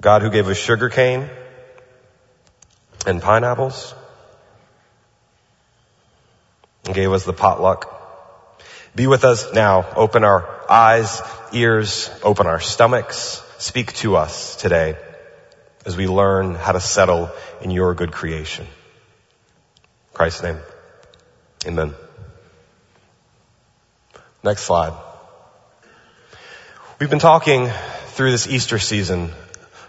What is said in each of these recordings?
God who gave us sugar cane and pineapples and gave us the potluck. Be with us now. Open our eyes, ears, open our stomachs. Speak to us today as we learn how to settle in your good creation. In Christ's name. Amen. Next slide. We've been talking through this Easter season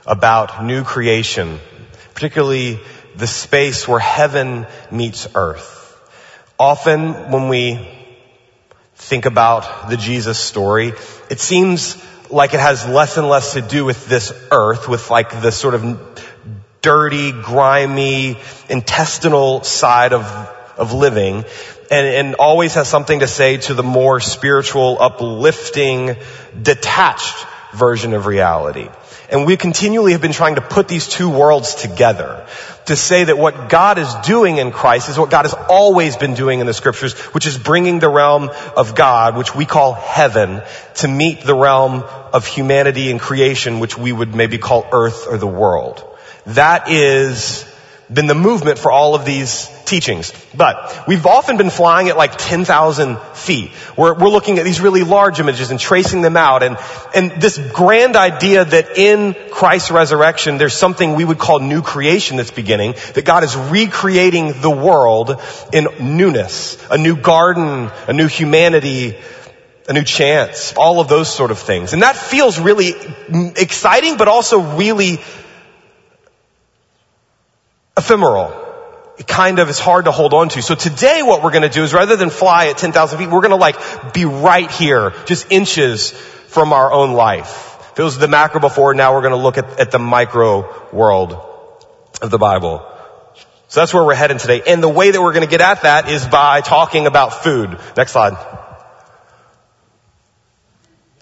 about new creation, particularly the space where heaven meets earth. Often when we think about the Jesus story, it seems like it has less and less to do with this earth, with like the sort of dirty, grimy, intestinal side of, of living, and, and always has something to say to the more spiritual, uplifting, detached version of reality. And we continually have been trying to put these two worlds together to say that what God is doing in Christ is what God has always been doing in the scriptures, which is bringing the realm of God, which we call heaven, to meet the realm of humanity and creation, which we would maybe call earth or the world. That is been the movement for all of these teachings. But we've often been flying at like 10,000 feet. We're, we're looking at these really large images and tracing them out and, and this grand idea that in Christ's resurrection there's something we would call new creation that's beginning, that God is recreating the world in newness, a new garden, a new humanity, a new chance, all of those sort of things. And that feels really exciting, but also really ephemeral. It kind of is hard to hold on to. So today what we're going to do is rather than fly at 10,000 feet, we're going to like be right here, just inches from our own life. If it was the macro before, now we're going to look at, at the micro world of the Bible. So that's where we're heading today. And the way that we're going to get at that is by talking about food. Next slide.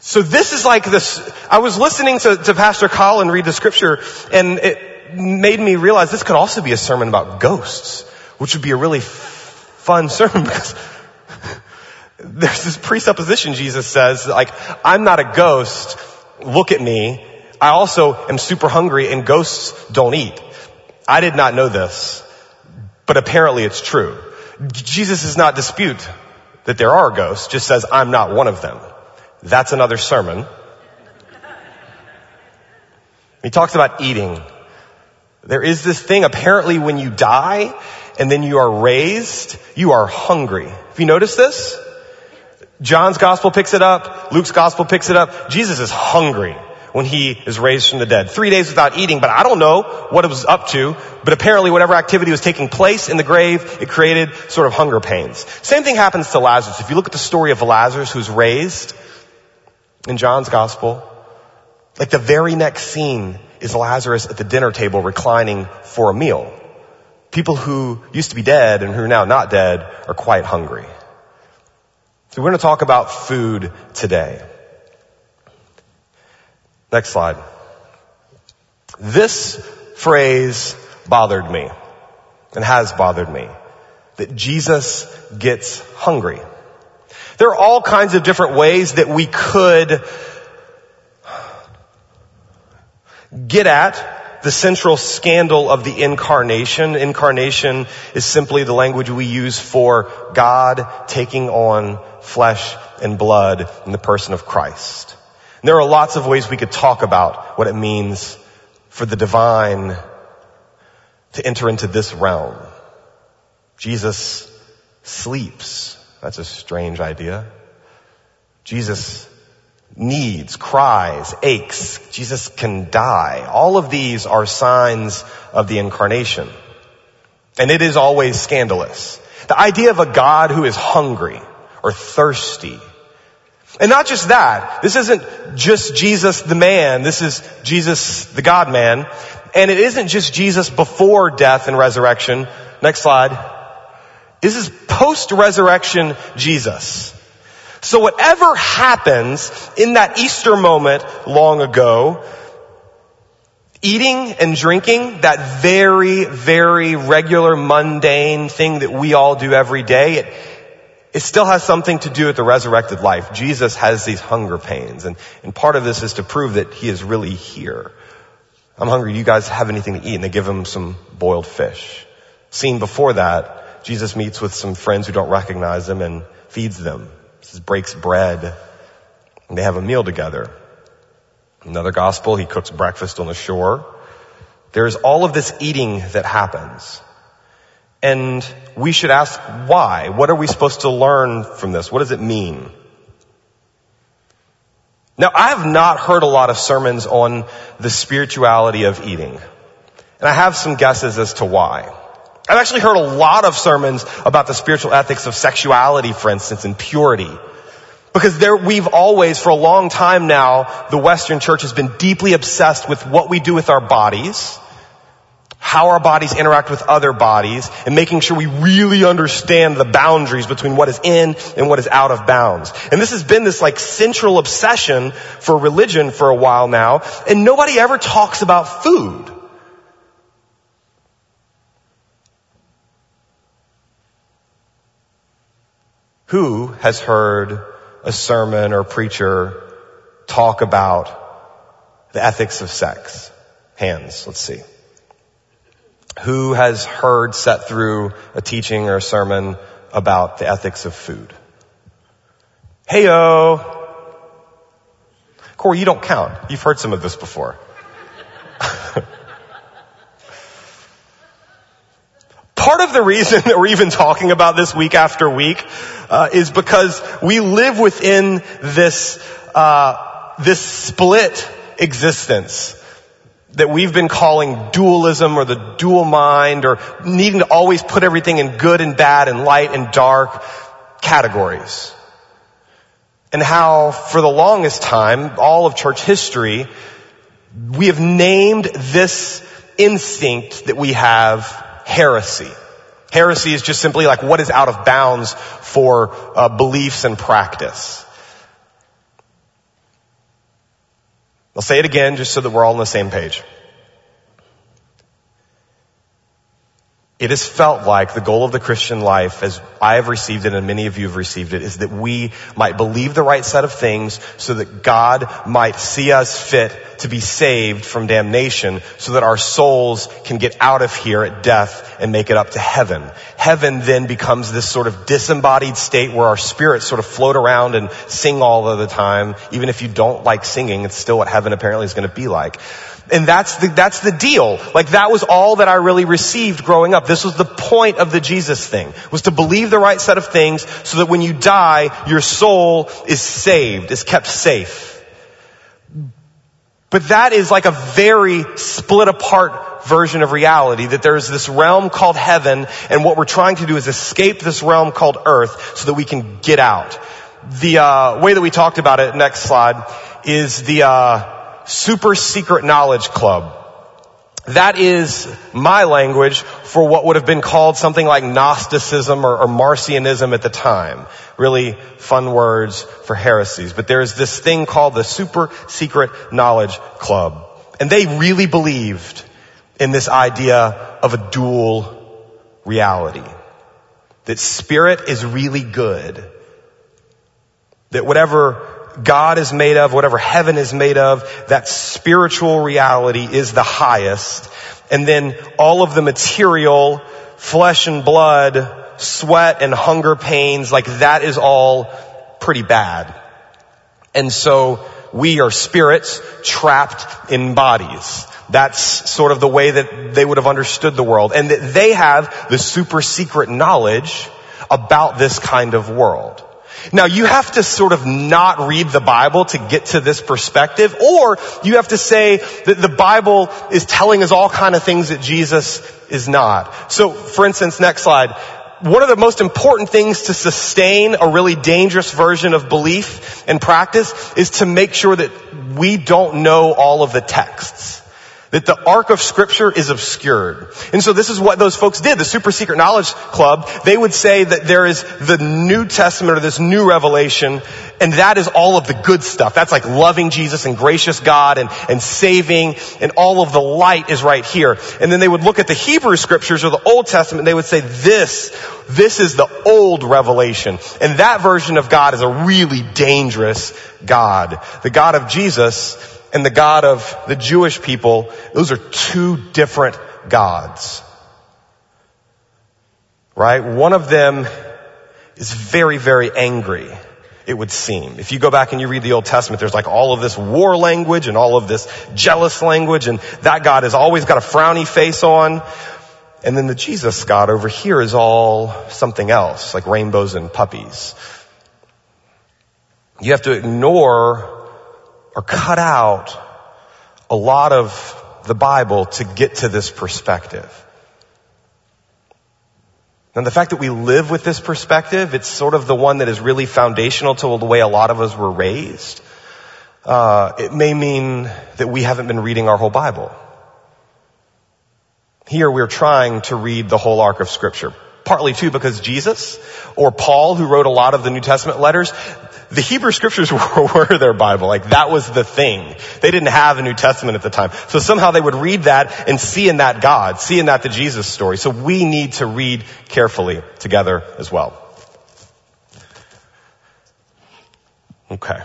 So this is like this, I was listening to, to Pastor Colin read the scripture and it, made me realize this could also be a sermon about ghosts, which would be a really fun sermon because there's this presupposition Jesus says, like, I'm not a ghost, look at me. I also am super hungry and ghosts don't eat. I did not know this, but apparently it's true. Jesus does not dispute that there are ghosts, just says, I'm not one of them. That's another sermon. He talks about eating. There is this thing, apparently when you die and then you are raised, you are hungry. Have you noticed this? John's gospel picks it up. Luke's gospel picks it up. Jesus is hungry when he is raised from the dead. Three days without eating, but I don't know what it was up to, but apparently whatever activity was taking place in the grave, it created sort of hunger pains. Same thing happens to Lazarus. If you look at the story of Lazarus who's raised in John's gospel, like the very next scene is Lazarus at the dinner table reclining for a meal. People who used to be dead and who are now not dead are quite hungry. So we're going to talk about food today. Next slide. This phrase bothered me and has bothered me. That Jesus gets hungry. There are all kinds of different ways that we could get at the central scandal of the incarnation. Incarnation is simply the language we use for God taking on flesh and blood in the person of Christ. And there are lots of ways we could talk about what it means for the divine to enter into this realm. Jesus sleeps. That's a strange idea. Jesus needs, cries, aches. Jesus can die. All of these are signs of the incarnation. And it is always scandalous. The idea of a God who is hungry or thirsty. And not just that. This isn't just Jesus the man. This is Jesus the God man. And it isn't just Jesus before death and resurrection. Next slide. This is post-resurrection Jesus. So whatever happens in that Easter moment long ago, eating and drinking, that very, very regular mundane thing that we all do every day, it, it still has something to do with the resurrected life. Jesus has these hunger pains and, and part of this is to prove that he is really here. I'm hungry. Do you guys have anything to eat? And they give him some boiled fish. Scene before that, Jesus meets with some friends who don't recognize him and feeds them. He breaks bread and they have a meal together. Another gospel, he cooks breakfast on the shore. There's all of this eating that happens. And we should ask why? What are we supposed to learn from this? What does it mean? Now, I have not heard a lot of sermons on the spirituality of eating. And I have some guesses as to why. I've actually heard a lot of sermons about the spiritual ethics of sexuality, for instance, and purity. Because there, we've always, for a long time now, the Western church has been deeply obsessed with what we do with our bodies, how our bodies interact with other bodies and making sure we really understand the boundaries between what is in and what is out of bounds. And this has been this like central obsession for religion for a while now and nobody ever talks about food. Who has heard a sermon or preacher talk about the ethics of sex? Hands, let's see. Who has heard set through a teaching or a sermon about the ethics of food? Heyo. Corey, you don't count. You've heard some of this before. Part of the reason that we're even talking about this week after week uh, is because we live within this uh, this split existence that we've been calling dualism or the dual mind or needing to always put everything in good and bad and light and dark categories. And how for the longest time, all of church history, we have named this instinct that we have heresy. Heresy is just simply like what is out of bounds for uh, beliefs and practice. I'll say it again just so that we're all on the same page. It has felt like the goal of the Christian life, as I have received it and many of you have received it, is that we might believe the right set of things so that God might see us fit to be saved from damnation so that our souls can get out of here at death and make it up to heaven. Heaven then becomes this sort of disembodied state where our spirits sort of float around and sing all of the time. Even if you don't like singing, it's still what heaven apparently is going to be like. And that's the, that's the deal. Like that was all that I really received growing up. This was the point of the Jesus thing, was to believe the right set of things so that when you die, your soul is saved, is kept safe. But that is like a very split apart version of reality, that there's this realm called heaven, and what we're trying to do is escape this realm called earth so that we can get out. The uh, way that we talked about it, next slide, is the uh, super secret knowledge club. That is my language for what would have been called something like Gnosticism or, or, Marcionism at the time. Really fun words for heresies. But there's this thing called the Super Secret Knowledge Club. And they really believed in this idea of a dual reality. That spirit is really good. That whatever God is made of, whatever heaven is made of, that spiritual reality is the highest. And then all of the material, flesh and blood, sweat and hunger pains, like that is all pretty bad. And so we are spirits trapped in bodies. That's sort of the way that they would have understood the world. And that they have the super secret knowledge about this kind of world. Now you have to sort of not read the Bible to get to this perspective, or you have to say that the Bible is telling us all kind of things that Jesus is not. So for instance, next slide. One of the most important things to sustain a really dangerous version of belief and practice is to make sure that we don't know all of the texts that the arc of scripture is obscured. And so this is what those folks did, the super secret knowledge club. They would say that there is the New Testament or this new revelation, and that is all of the good stuff. That's like loving Jesus and gracious God and, and saving, and all of the light is right here. And then they would look at the Hebrew scriptures or the Old Testament, and they would say this, this is the old revelation. And that version of God is a really dangerous God. The God of Jesus and the God of the Jewish people, those are two different gods. Right? One of them is very, very angry, it would seem. If you go back and you read the Old Testament, there's like all of this war language and all of this jealous language, and that God has always got a frowny face on. And then the Jesus God over here is all something else, like rainbows and puppies. You have to ignore or cut out a lot of the Bible to get to this perspective. And the fact that we live with this perspective, it's sort of the one that is really foundational to the way a lot of us were raised. Uh, it may mean that we haven't been reading our whole Bible. Here we're trying to read the whole arc of scripture. Partly too because Jesus or Paul, who wrote a lot of the New Testament letters, the Hebrew scriptures were, were, their Bible. Like that was the thing. They didn't have a New Testament at the time. So somehow they would read that and see in that God, see in that the Jesus story. So we need to read carefully together as well. Okay.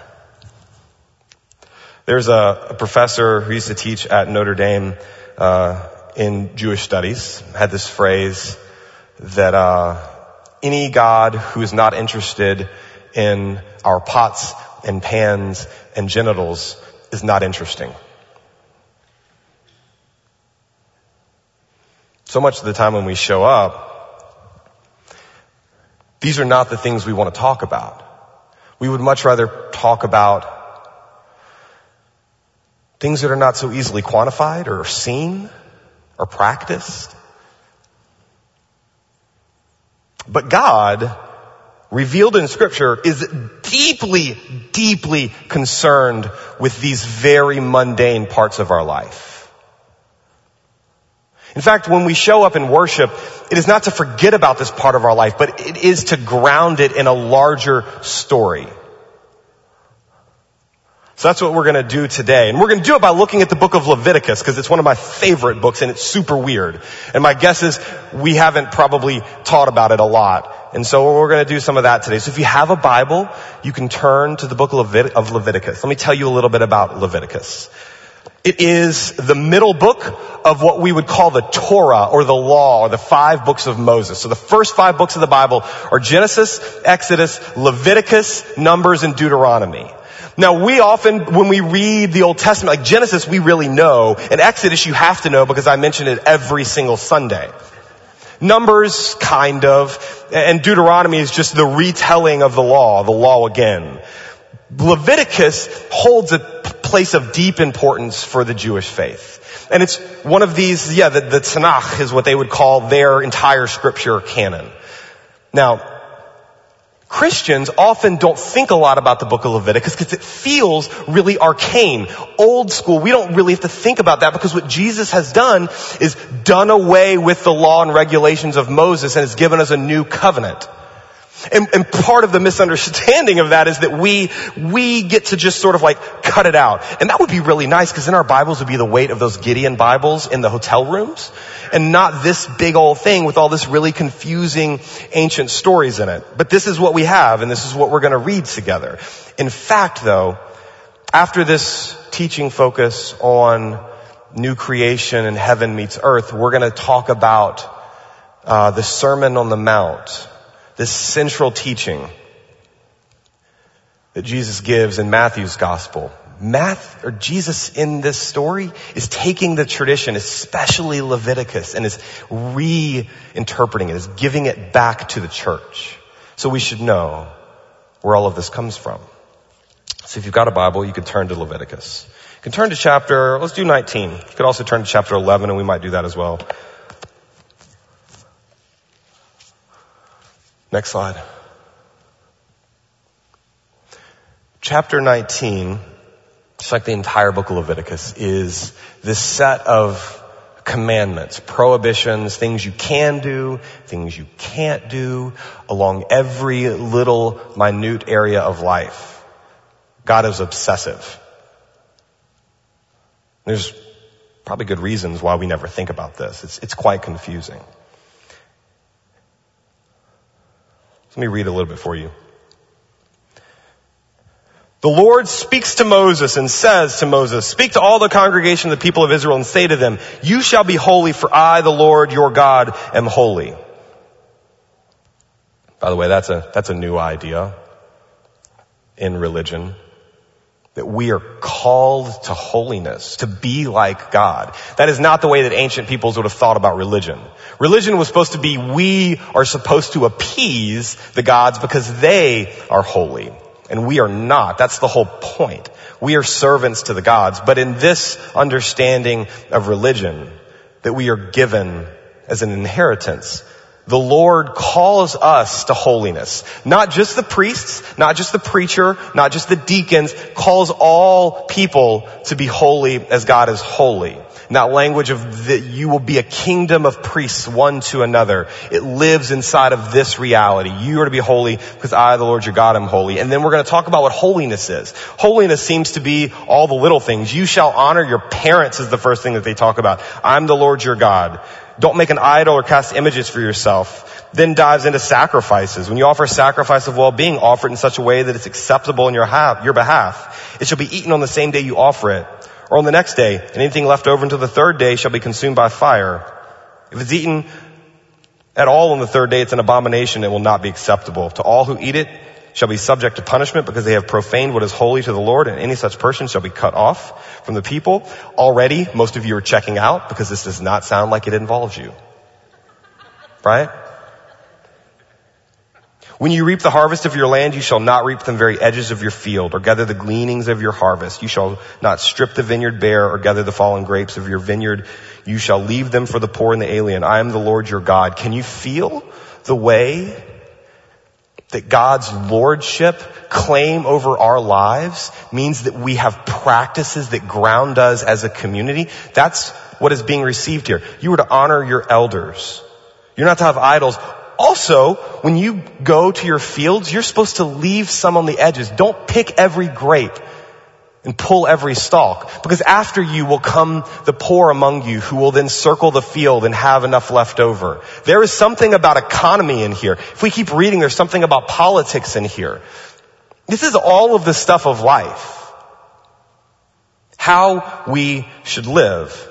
There's a, a professor who used to teach at Notre Dame uh, in Jewish studies had this phrase that uh, any God who is not interested in our pots and pans and genitals is not interesting. So much of the time when we show up, these are not the things we want to talk about. We would much rather talk about things that are not so easily quantified or seen or practiced. But God revealed in scripture is deeply, deeply concerned with these very mundane parts of our life. In fact, when we show up in worship, it is not to forget about this part of our life, but it is to ground it in a larger story. So that's what we're going to do today. And we're going to do it by looking at the book of Leviticus because it's one of my favorite books and it's super weird. And my guess is we haven't probably taught about it a lot. And so we're going to do some of that today. So if you have a Bible, you can turn to the book of, Levit- of Leviticus. Let me tell you a little bit about Leviticus. It is the middle book of what we would call the Torah or the law or the five books of Moses. So the first five books of the Bible are Genesis, Exodus, Leviticus, Numbers, and Deuteronomy. Now we often, when we read the Old Testament, like Genesis, we really know, and Exodus you have to know because I mention it every single Sunday. Numbers, kind of, and Deuteronomy is just the retelling of the law, the law again. Leviticus holds a place of deep importance for the Jewish faith. And it's one of these, yeah, the, the Tanakh is what they would call their entire scripture canon. Now, Christians often don't think a lot about the book of Leviticus because it feels really arcane, old school. We don't really have to think about that because what Jesus has done is done away with the law and regulations of Moses and has given us a new covenant. And, and, part of the misunderstanding of that is that we, we get to just sort of like cut it out. And that would be really nice because then our Bibles would be the weight of those Gideon Bibles in the hotel rooms and not this big old thing with all this really confusing ancient stories in it. But this is what we have and this is what we're going to read together. In fact though, after this teaching focus on new creation and heaven meets earth, we're going to talk about uh, the Sermon on the Mount this central teaching that Jesus gives in Matthew's gospel. Math or Jesus in this story is taking the tradition, especially Leviticus, and is reinterpreting it, is giving it back to the church. So we should know where all of this comes from. So if you've got a Bible, you can turn to Leviticus. You can turn to chapter, let's do 19. You could also turn to chapter 11 and we might do that as well. Next slide. Chapter 19, just like the entire book of Leviticus, is this set of commandments, prohibitions, things you can do, things you can't do, along every little minute area of life. God is obsessive. There's probably good reasons why we never think about this. It's, it's quite confusing. Let me read a little bit for you. The Lord speaks to Moses and says to Moses, speak to all the congregation of the people of Israel and say to them, you shall be holy for I, the Lord your God, am holy. By the way, that's a, that's a new idea in religion. That we are called to holiness, to be like God. That is not the way that ancient peoples would have thought about religion. Religion was supposed to be we are supposed to appease the gods because they are holy. And we are not. That's the whole point. We are servants to the gods. But in this understanding of religion that we are given as an inheritance, the Lord calls us to holiness. Not just the priests, not just the preacher, not just the deacons, calls all people to be holy as God is holy. And that language of that you will be a kingdom of priests one to another. It lives inside of this reality. You are to be holy because I, the Lord your God, am holy. And then we're going to talk about what holiness is. Holiness seems to be all the little things. You shall honor your parents is the first thing that they talk about. I'm the Lord your God. Don't make an idol or cast images for yourself. Then dives into sacrifices. When you offer a sacrifice of well-being, offer it in such a way that it's acceptable in your, your behalf. It shall be eaten on the same day you offer it, or on the next day, and anything left over until the third day shall be consumed by fire. If it's eaten at all on the third day, it's an abomination. It will not be acceptable. To all who eat it, shall be subject to punishment because they have profaned what is holy to the Lord and any such person shall be cut off from the people. Already, most of you are checking out because this does not sound like it involves you. Right? When you reap the harvest of your land, you shall not reap the very edges of your field or gather the gleanings of your harvest. You shall not strip the vineyard bare or gather the fallen grapes of your vineyard. You shall leave them for the poor and the alien. I am the Lord your God. Can you feel the way that God's lordship claim over our lives means that we have practices that ground us as a community. That's what is being received here. You are to honor your elders. You're not to have idols. Also, when you go to your fields, you're supposed to leave some on the edges. Don't pick every grape and pull every stalk. Because after you will come the poor among you who will then circle the field and have enough left over. There is something about economy in here. If we keep reading, there's something about politics in here. This is all of the stuff of life. How we should live.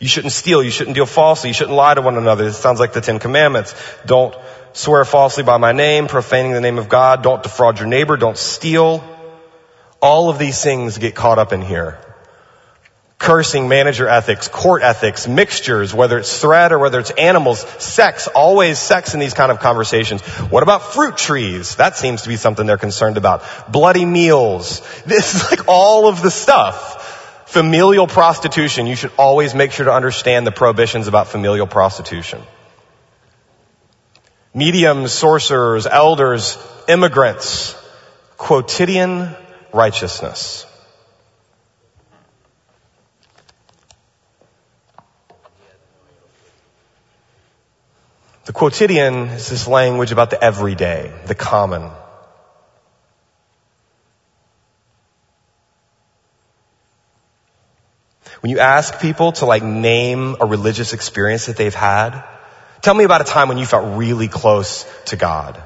You shouldn't steal. You shouldn't deal falsely. You shouldn't lie to one another. It sounds like the Ten Commandments. Don't swear falsely by my name, profaning the name of God. Don't defraud your neighbor. Don't steal. All of these things get caught up in here. Cursing, manager ethics, court ethics, mixtures, whether it's threat or whether it's animals, sex, always sex in these kind of conversations. What about fruit trees? That seems to be something they're concerned about. Bloody meals. This is like all of the stuff. Familial prostitution. You should always make sure to understand the prohibitions about familial prostitution. Mediums, sorcerers, elders, immigrants, quotidian righteousness. The quotidian is this language about the everyday, the common. When you ask people to like name a religious experience that they've had, tell me about a time when you felt really close to God.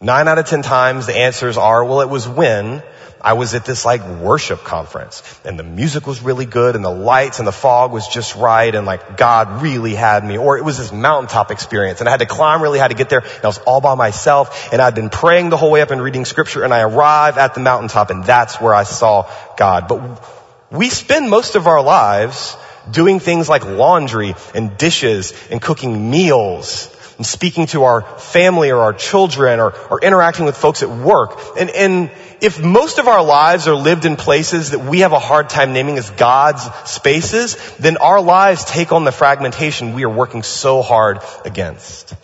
Nine out of ten times the answers are, well, it was when I was at this like worship conference and the music was really good and the lights and the fog was just right and like God really had me. Or it was this mountaintop experience and I had to climb really high to get there and I was all by myself and I'd been praying the whole way up and reading scripture and I arrived at the mountaintop and that's where I saw God. But we spend most of our lives doing things like laundry and dishes and cooking meals and speaking to our family or our children or, or interacting with folks at work. And, and if most of our lives are lived in places that we have a hard time naming as God's spaces, then our lives take on the fragmentation we are working so hard against.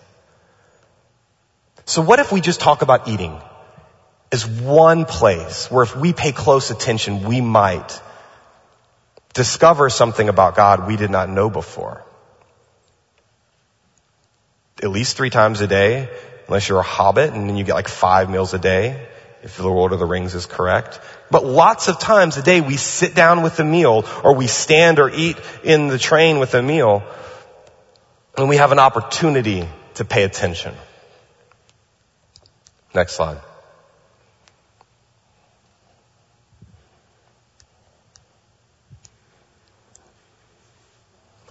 So what if we just talk about eating as one place where if we pay close attention, we might discover something about God we did not know before? at least three times a day, unless you're a hobbit and then you get like five meals a day, if the Lord of the Rings is correct. But lots of times a day we sit down with a meal or we stand or eat in the train with a meal and we have an opportunity to pay attention. Next slide.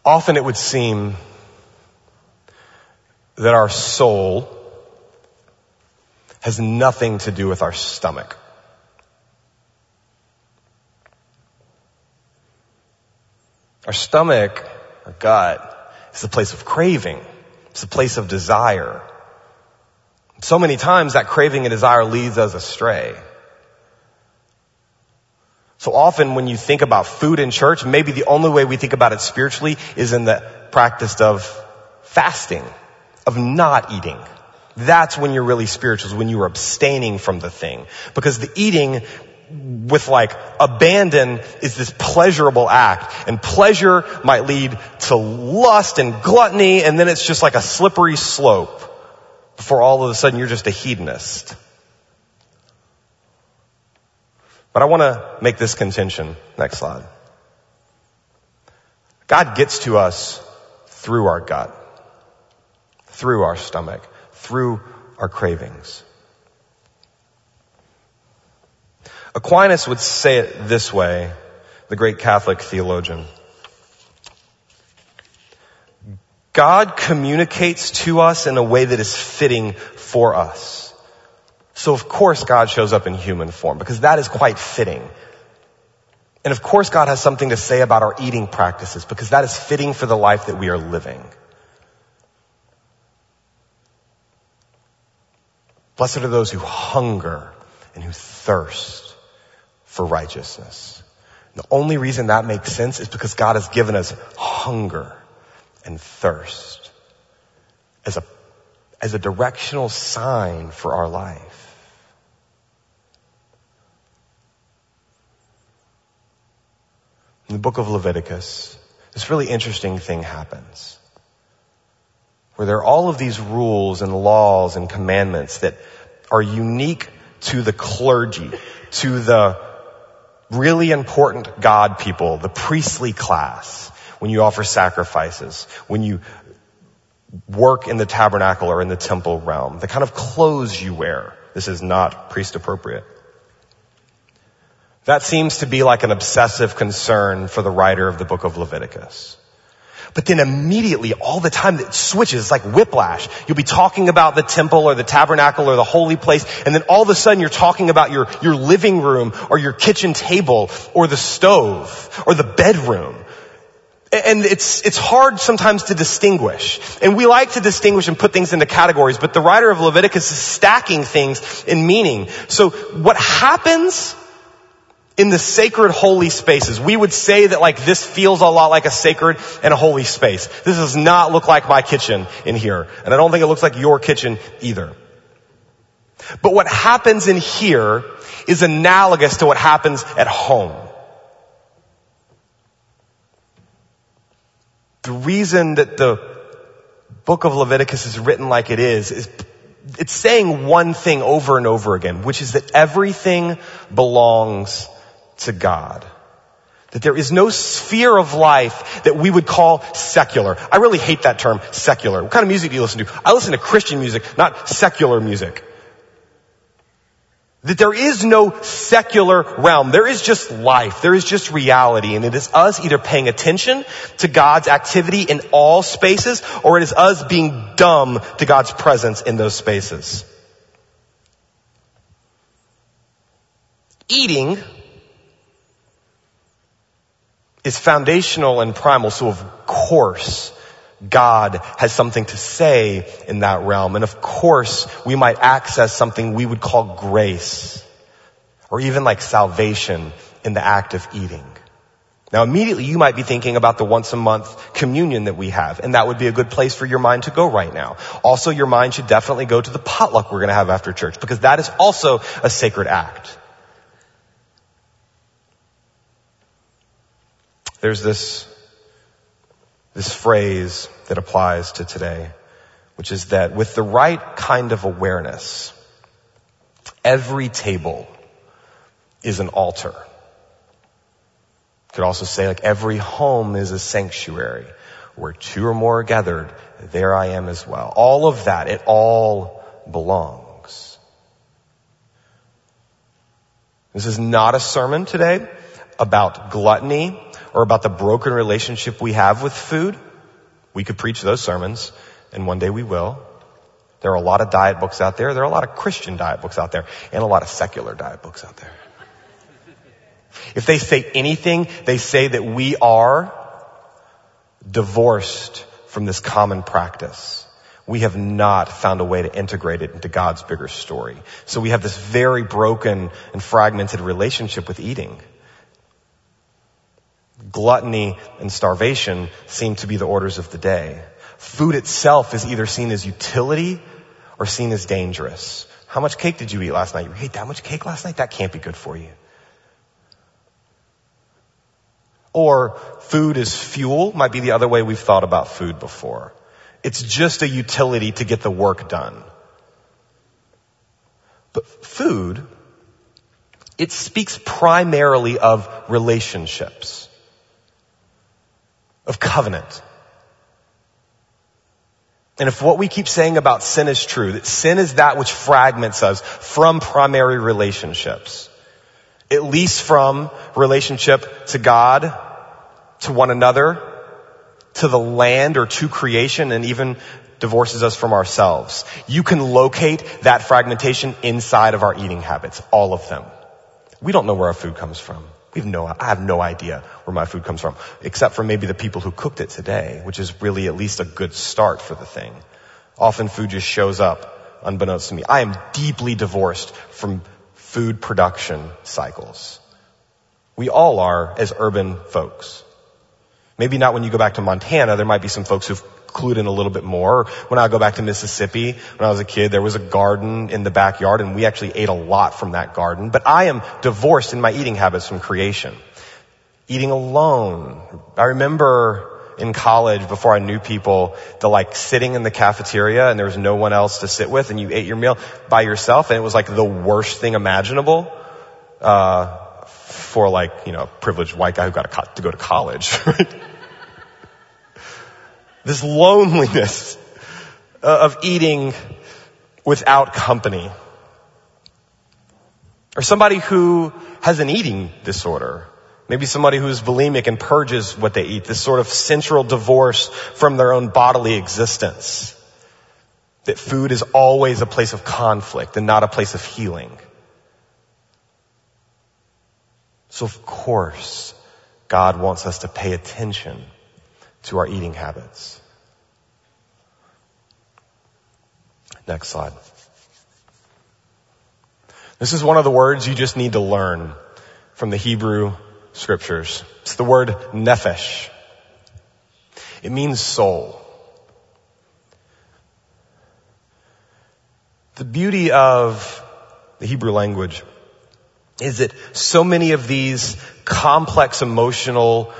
Often it would seem that our soul has nothing to do with our stomach. Our stomach, our gut, is the place of craving. It's the place of desire. So many times that craving and desire leads us astray. So often when you think about food in church, maybe the only way we think about it spiritually is in the practice of fasting, of not eating. That's when you're really spiritual, is when you're abstaining from the thing. Because the eating with like abandon is this pleasurable act and pleasure might lead to lust and gluttony and then it's just like a slippery slope before all of a sudden you're just a hedonist. But I want to make this contention. Next slide. God gets to us through our gut, through our stomach, through our cravings. Aquinas would say it this way, the great Catholic theologian. God communicates to us in a way that is fitting for us. So of course God shows up in human form because that is quite fitting. And of course God has something to say about our eating practices because that is fitting for the life that we are living. Blessed are those who hunger and who thirst for righteousness. The only reason that makes sense is because God has given us hunger and thirst as a, as a directional sign for our life. In the book of Leviticus, this really interesting thing happens where there are all of these rules and laws and commandments that are unique to the clergy, to the really important God people, the priestly class, when you offer sacrifices, when you work in the tabernacle or in the temple realm, the kind of clothes you wear. This is not priest appropriate. That seems to be like an obsessive concern for the writer of the book of Leviticus. But then immediately, all the time, it switches. It's like whiplash. You'll be talking about the temple or the tabernacle or the holy place, and then all of a sudden you're talking about your, your living room or your kitchen table or the stove or the bedroom. And it's, it's hard sometimes to distinguish. And we like to distinguish and put things into categories, but the writer of Leviticus is stacking things in meaning. So what happens in the sacred holy spaces. We would say that like this feels a lot like a sacred and a holy space. This does not look like my kitchen in here. And I don't think it looks like your kitchen either. But what happens in here is analogous to what happens at home. The reason that the book of Leviticus is written like it is, is it's saying one thing over and over again, which is that everything belongs to God. That there is no sphere of life that we would call secular. I really hate that term, secular. What kind of music do you listen to? I listen to Christian music, not secular music. That there is no secular realm. There is just life. There is just reality. And it is us either paying attention to God's activity in all spaces or it is us being dumb to God's presence in those spaces. Eating is foundational and primal. So of course, God has something to say in that realm. And of course, we might access something we would call grace or even like salvation in the act of eating. Now immediately you might be thinking about the once a month communion that we have, and that would be a good place for your mind to go right now. Also, your mind should definitely go to the potluck we're gonna have after church, because that is also a sacred act. There's this, this phrase that applies to today, which is that with the right kind of awareness, every table is an altar. Could also say like every home is a sanctuary where two or more are gathered, there I am as well. All of that, it all belongs. This is not a sermon today about gluttony or about the broken relationship we have with food, we could preach those sermons, and one day we will. There are a lot of diet books out there. There are a lot of Christian diet books out there, and a lot of secular diet books out there. If they say anything, they say that we are divorced from this common practice. We have not found a way to integrate it into God's bigger story. So we have this very broken and fragmented relationship with eating. Gluttony and starvation seem to be the orders of the day. Food itself is either seen as utility or seen as dangerous. How much cake did you eat last night? You ate that much cake last night? That can't be good for you. Or food is fuel might be the other way we've thought about food before. It's just a utility to get the work done. But food, it speaks primarily of relationships, of covenant. And if what we keep saying about sin is true, that sin is that which fragments us from primary relationships, at least from relationship to God, to one another, to the land or to creation, and even divorces us from ourselves. You can locate that fragmentation inside of our eating habits, all of them. We don't know where our food comes from. We have no, I have no idea where my food comes from, except for maybe the people who cooked it today, which is really at least a good start for the thing. Often food just shows up unbeknownst to me. I am deeply divorced from food production cycles. We all are as urban folks. Maybe not when you go back to Montana. There might be some folks who've clued in a little bit more. When I go back to Mississippi, when I was a kid, there was a garden in the backyard and we actually ate a lot from that garden. But I am divorced in my eating habits from creation. Eating alone. I remember in college before I knew people, the like sitting in the cafeteria and there was no one else to sit with and you ate your meal by yourself and it was like the worst thing imaginable, uh, for like, you know, a privileged white guy who got co- to go to college. this loneliness uh, of eating without company. Or somebody who has an eating disorder Maybe somebody who's bulimic and purges what they eat, this sort of central divorce from their own bodily existence. That food is always a place of conflict and not a place of healing. So of course, God wants us to pay attention to our eating habits. Next slide. This is one of the words you just need to learn from the Hebrew scriptures. It's the word nephesh. It means soul. The beauty of the Hebrew language is that so many of these complex emotional,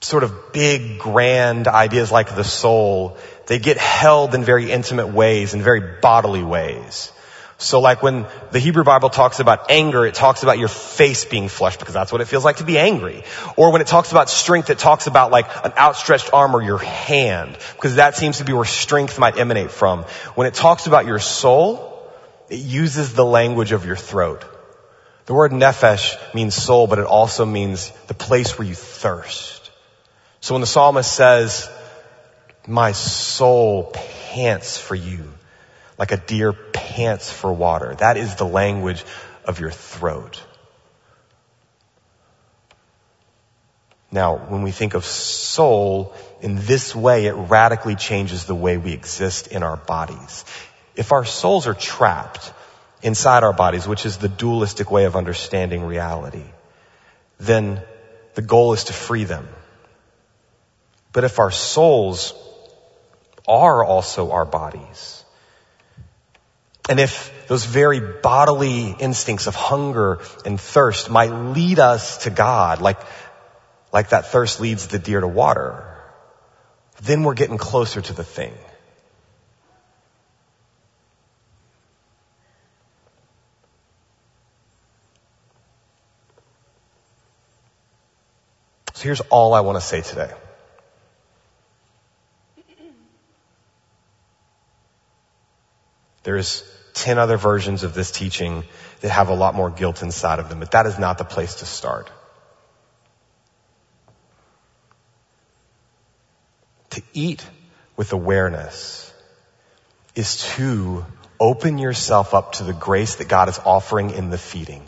sort of big, grand ideas like the soul, they get held in very intimate ways, in very bodily ways. So like when the Hebrew Bible talks about anger, it talks about your face being flushed because that's what it feels like to be angry. Or when it talks about strength, it talks about like an outstretched arm or your hand because that seems to be where strength might emanate from. When it talks about your soul, it uses the language of your throat. The word nephesh means soul, but it also means the place where you thirst. So when the psalmist says, my soul pants for you, like a deer pants for water. That is the language of your throat. Now, when we think of soul in this way, it radically changes the way we exist in our bodies. If our souls are trapped inside our bodies, which is the dualistic way of understanding reality, then the goal is to free them. But if our souls are also our bodies, and if those very bodily instincts of hunger and thirst might lead us to God, like, like that thirst leads the deer to water, then we're getting closer to the thing. So here's all I want to say today. There's 10 other versions of this teaching that have a lot more guilt inside of them, but that is not the place to start. To eat with awareness is to open yourself up to the grace that God is offering in the feeding.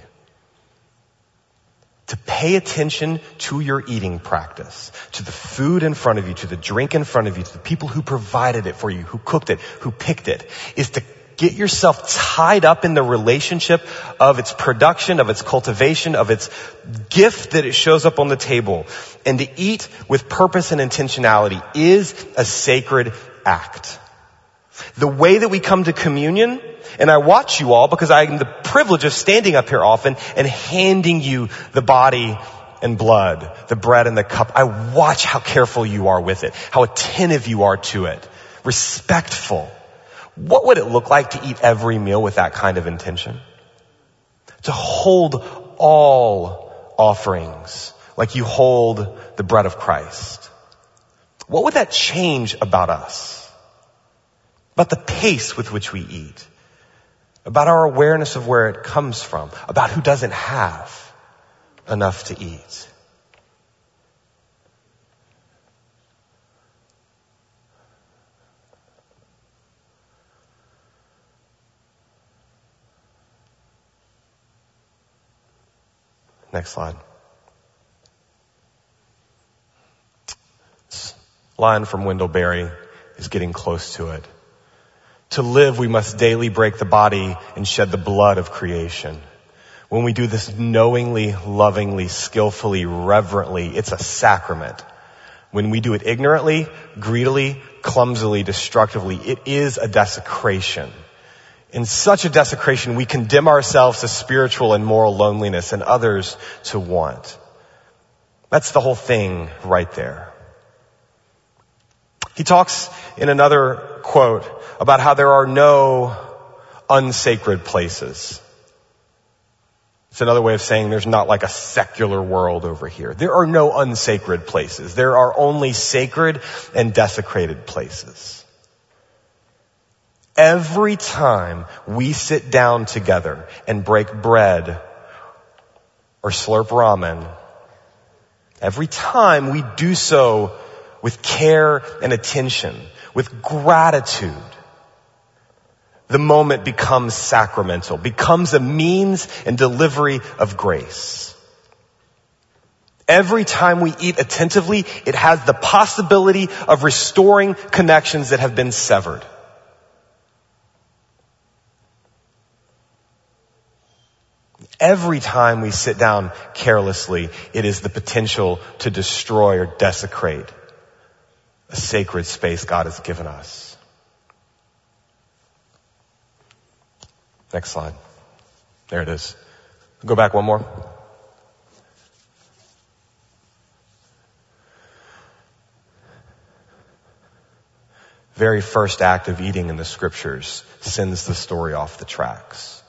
To pay attention to your eating practice, to the food in front of you, to the drink in front of you, to the people who provided it for you, who cooked it, who picked it, is to get yourself tied up in the relationship of its production, of its cultivation, of its gift that it shows up on the table. And to eat with purpose and intentionality is a sacred act. The way that we come to communion, and I watch you all because I am the privilege of standing up here often and handing you the body and blood, the bread and the cup. I watch how careful you are with it, how attentive you are to it, respectful. What would it look like to eat every meal with that kind of intention? To hold all offerings like you hold the bread of Christ. What would that change about us? about the pace with which we eat, about our awareness of where it comes from, about who doesn't have enough to eat. Next slide. line from Wendell Berry is getting close to it. To live, we must daily break the body and shed the blood of creation. When we do this knowingly, lovingly, skillfully, reverently, it's a sacrament. When we do it ignorantly, greedily, clumsily, destructively, it is a desecration. In such a desecration, we condemn ourselves to spiritual and moral loneliness and others to want. That's the whole thing right there. He talks in another quote about how there are no unsacred places. It's another way of saying there's not like a secular world over here. There are no unsacred places. There are only sacred and desecrated places. Every time we sit down together and break bread or slurp ramen, every time we do so with care and attention, with gratitude, the moment becomes sacramental, becomes a means and delivery of grace. Every time we eat attentively, it has the possibility of restoring connections that have been severed. Every time we sit down carelessly, it is the potential to destroy or desecrate a sacred space God has given us. Next slide. There it is. Go back one more. Very first act of eating in the scriptures sends the story off the tracks.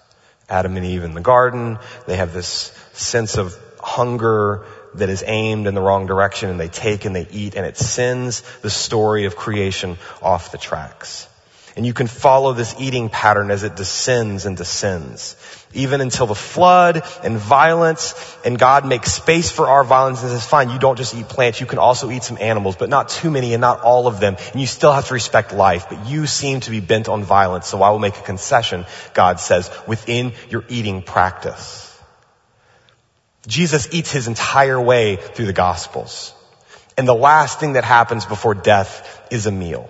Adam and Eve in the garden, they have this sense of hunger that is aimed in the wrong direction and they take and they eat and it sends the story of creation off the tracks. And you can follow this eating pattern as it descends and descends. Even until the flood and violence and God makes space for our violence and says, fine, you don't just eat plants, you can also eat some animals, but not too many and not all of them. And you still have to respect life, but you seem to be bent on violence, so I will make a concession, God says, within your eating practice. Jesus eats his entire way through the gospels. And the last thing that happens before death is a meal.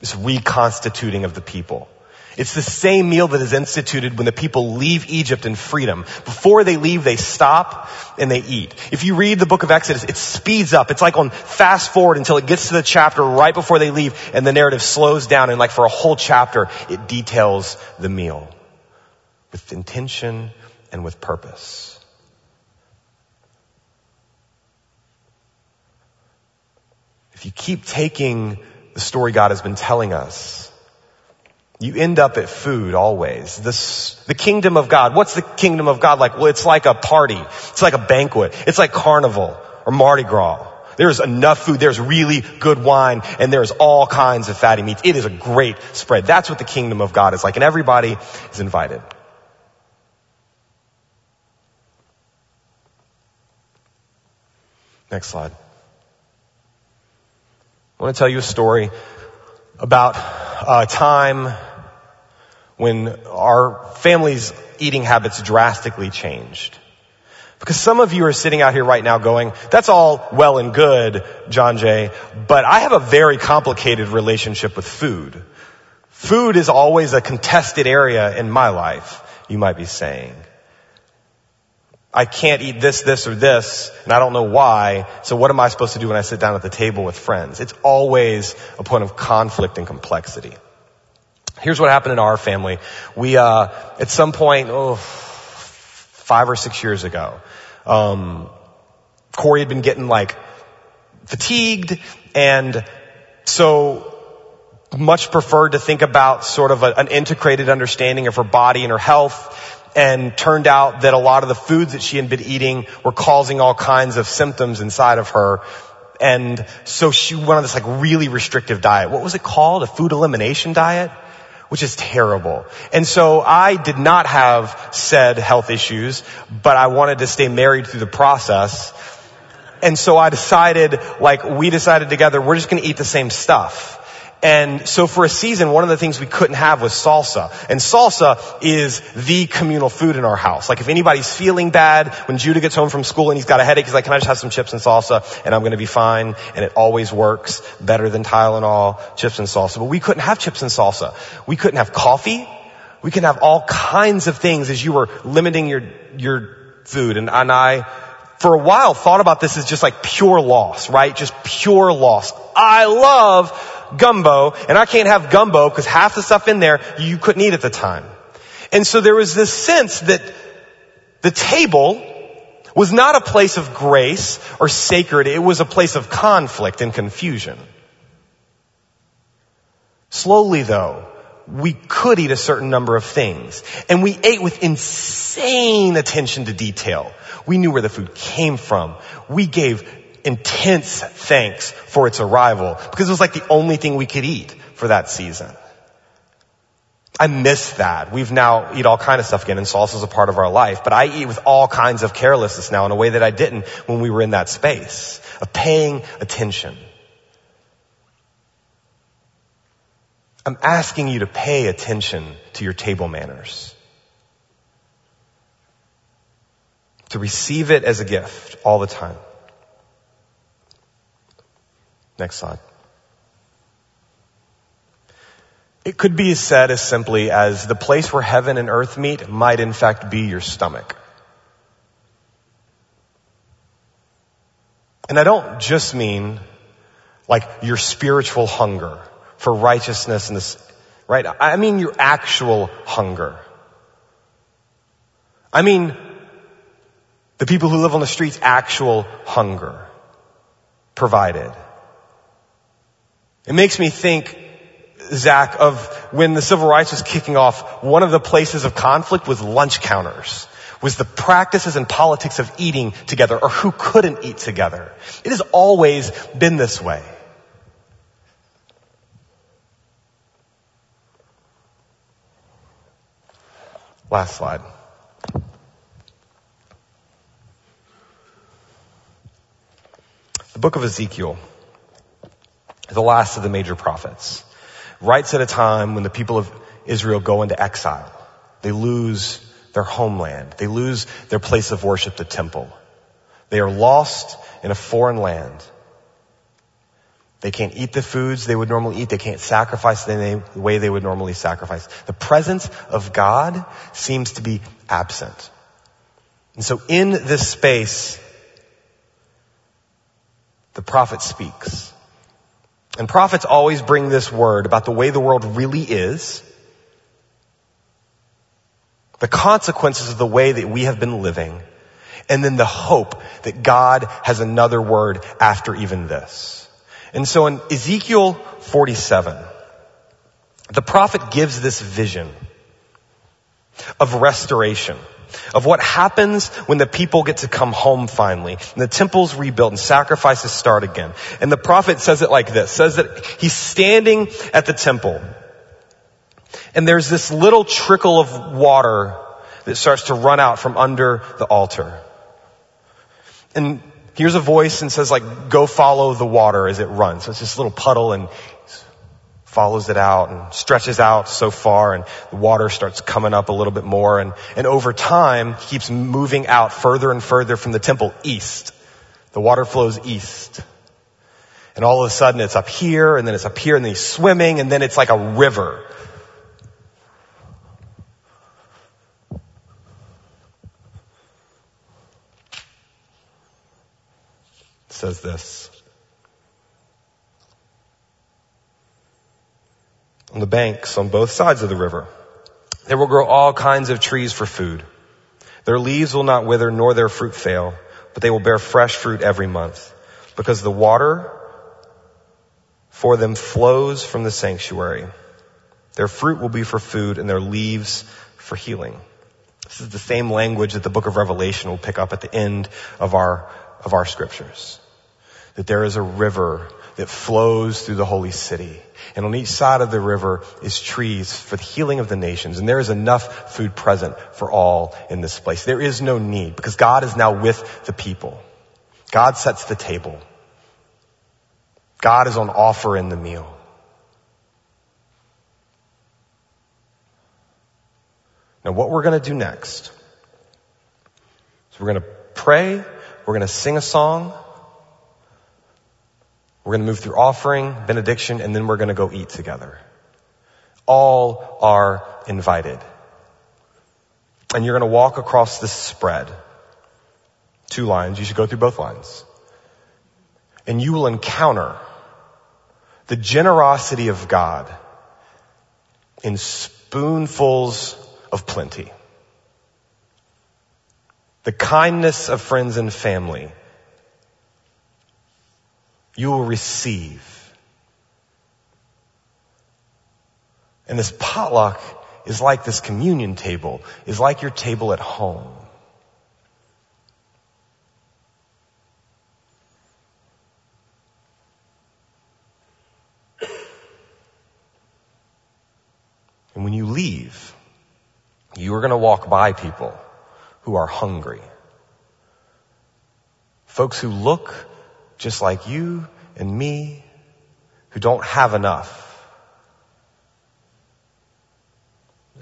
This reconstituting of the people. It's the same meal that is instituted when the people leave Egypt in freedom. Before they leave, they stop and they eat. If you read the book of Exodus, it speeds up. It's like on fast forward until it gets to the chapter right before they leave and the narrative slows down and like for a whole chapter, it details the meal with intention and with purpose. If you keep taking the story God has been telling us, you end up at food always. This, the kingdom of God. What's the kingdom of God like? Well, it's like a party. It's like a banquet. It's like carnival or Mardi Gras. There's enough food. There's really good wine and there's all kinds of fatty meats. It is a great spread. That's what the kingdom of God is like and everybody is invited. Next slide. I want to tell you a story about a time when our family's eating habits drastically changed. Because some of you are sitting out here right now going, that's all well and good, John Jay, but I have a very complicated relationship with food. Food is always a contested area in my life, you might be saying. I can't eat this, this, or this, and I don't know why, so what am I supposed to do when I sit down at the table with friends? It's always a point of conflict and complexity. Here's what happened in our family. We, uh, at some point, oh, five or six years ago, um, Corey had been getting like fatigued and so much preferred to think about sort of a, an integrated understanding of her body and her health and turned out that a lot of the foods that she had been eating were causing all kinds of symptoms inside of her. And so she went on this like really restrictive diet. What was it called? A food elimination diet? Which is terrible. And so I did not have said health issues, but I wanted to stay married through the process. And so I decided, like we decided together, we're just gonna eat the same stuff. And so for a season, one of the things we couldn't have was salsa. And salsa is the communal food in our house. Like if anybody's feeling bad, when Judah gets home from school and he's got a headache, he's like, can I just have some chips and salsa and I'm going to be fine. And it always works better than Tylenol, chips and salsa. But we couldn't have chips and salsa. We couldn't have coffee. We can have all kinds of things as you were limiting your, your food. And, and I, for a while thought about this as just like pure loss, right? Just pure loss. I love gumbo, and I can't have gumbo because half the stuff in there you couldn't eat at the time. And so there was this sense that the table was not a place of grace or sacred, it was a place of conflict and confusion. Slowly though, we could eat a certain number of things. And we ate with insane attention to detail. We knew where the food came from. We gave intense thanks for its arrival because it was like the only thing we could eat for that season. I miss that. We've now eat all kind of stuff again and salsa is a part of our life, but I eat with all kinds of carelessness now in a way that I didn't when we were in that space of paying attention. I'm asking you to pay attention to your table manners. To receive it as a gift all the time. Next slide. It could be said as simply as the place where heaven and earth meet might in fact be your stomach. And I don't just mean like your spiritual hunger for righteousness and this, right? I mean your actual hunger. I mean the people who live on the streets actual hunger provided. It makes me think, Zach, of when the civil rights was kicking off, one of the places of conflict was lunch counters, was the practices and politics of eating together or who couldn't eat together. It has always been this way. Last slide. The book of Ezekiel the last of the major prophets, writes at a time when the people of Israel go into exile. They lose their homeland. They lose their place of worship, the temple. They are lost in a foreign land. They can't eat the foods they would normally eat. They can't sacrifice the way they would normally sacrifice. The presence of God seems to be absent. And so in this space, the prophet speaks. And prophets always bring this word about the way the world really is, the consequences of the way that we have been living, and then the hope that God has another word after even this. And so in Ezekiel 47, the prophet gives this vision of restoration of what happens when the people get to come home finally and the temple's rebuilt and sacrifices start again. And the prophet says it like this, says that he's standing at the temple and there's this little trickle of water that starts to run out from under the altar. And hears a voice and says like, go follow the water as it runs. So it's this little puddle and follows it out and stretches out so far and the water starts coming up a little bit more and, and over time keeps moving out further and further from the temple east. The water flows east. And all of a sudden it's up here and then it's up here and then he's swimming and then it's like a river. Says this. On the banks on both sides of the river. There will grow all kinds of trees for food. Their leaves will not wither nor their fruit fail, but they will bear fresh fruit every month because the water for them flows from the sanctuary. Their fruit will be for food and their leaves for healing. This is the same language that the book of Revelation will pick up at the end of our, of our scriptures. That there is a river that flows through the holy city. And on each side of the river is trees for the healing of the nations. And there is enough food present for all in this place. There is no need because God is now with the people. God sets the table. God is on offer in the meal. Now what we're going to do next is we're going to pray, we're going to sing a song, we're going to move through offering, benediction, and then we're going to go eat together. All are invited. And you're going to walk across this spread. Two lines. You should go through both lines. And you will encounter the generosity of God in spoonfuls of plenty. The kindness of friends and family you will receive. And this potluck is like this communion table, is like your table at home. And when you leave, you are going to walk by people who are hungry. Folks who look just like you and me who don't have enough.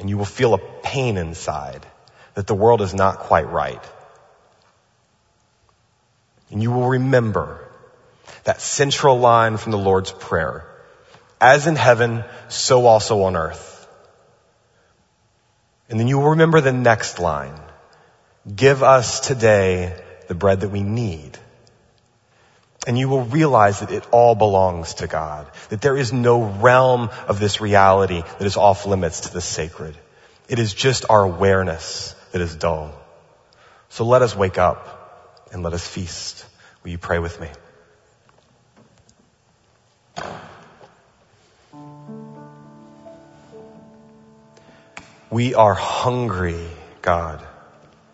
And you will feel a pain inside that the world is not quite right. And you will remember that central line from the Lord's Prayer. As in heaven, so also on earth. And then you will remember the next line. Give us today the bread that we need. And you will realize that it all belongs to God. That there is no realm of this reality that is off limits to the sacred. It is just our awareness that is dull. So let us wake up and let us feast. Will you pray with me? We are hungry, God,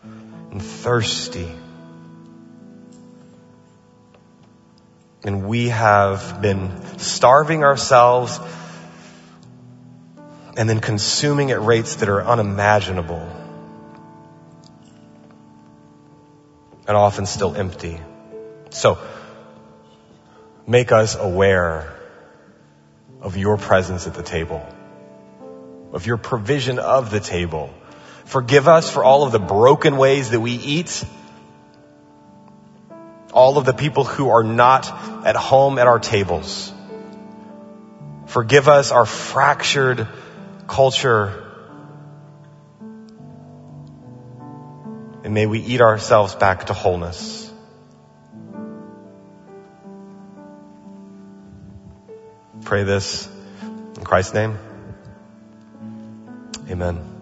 and thirsty And we have been starving ourselves and then consuming at rates that are unimaginable and often still empty. So, make us aware of your presence at the table, of your provision of the table. Forgive us for all of the broken ways that we eat all of the people who are not at home at our tables. Forgive us our fractured culture. And may we eat ourselves back to wholeness. Pray this in Christ's name. Amen.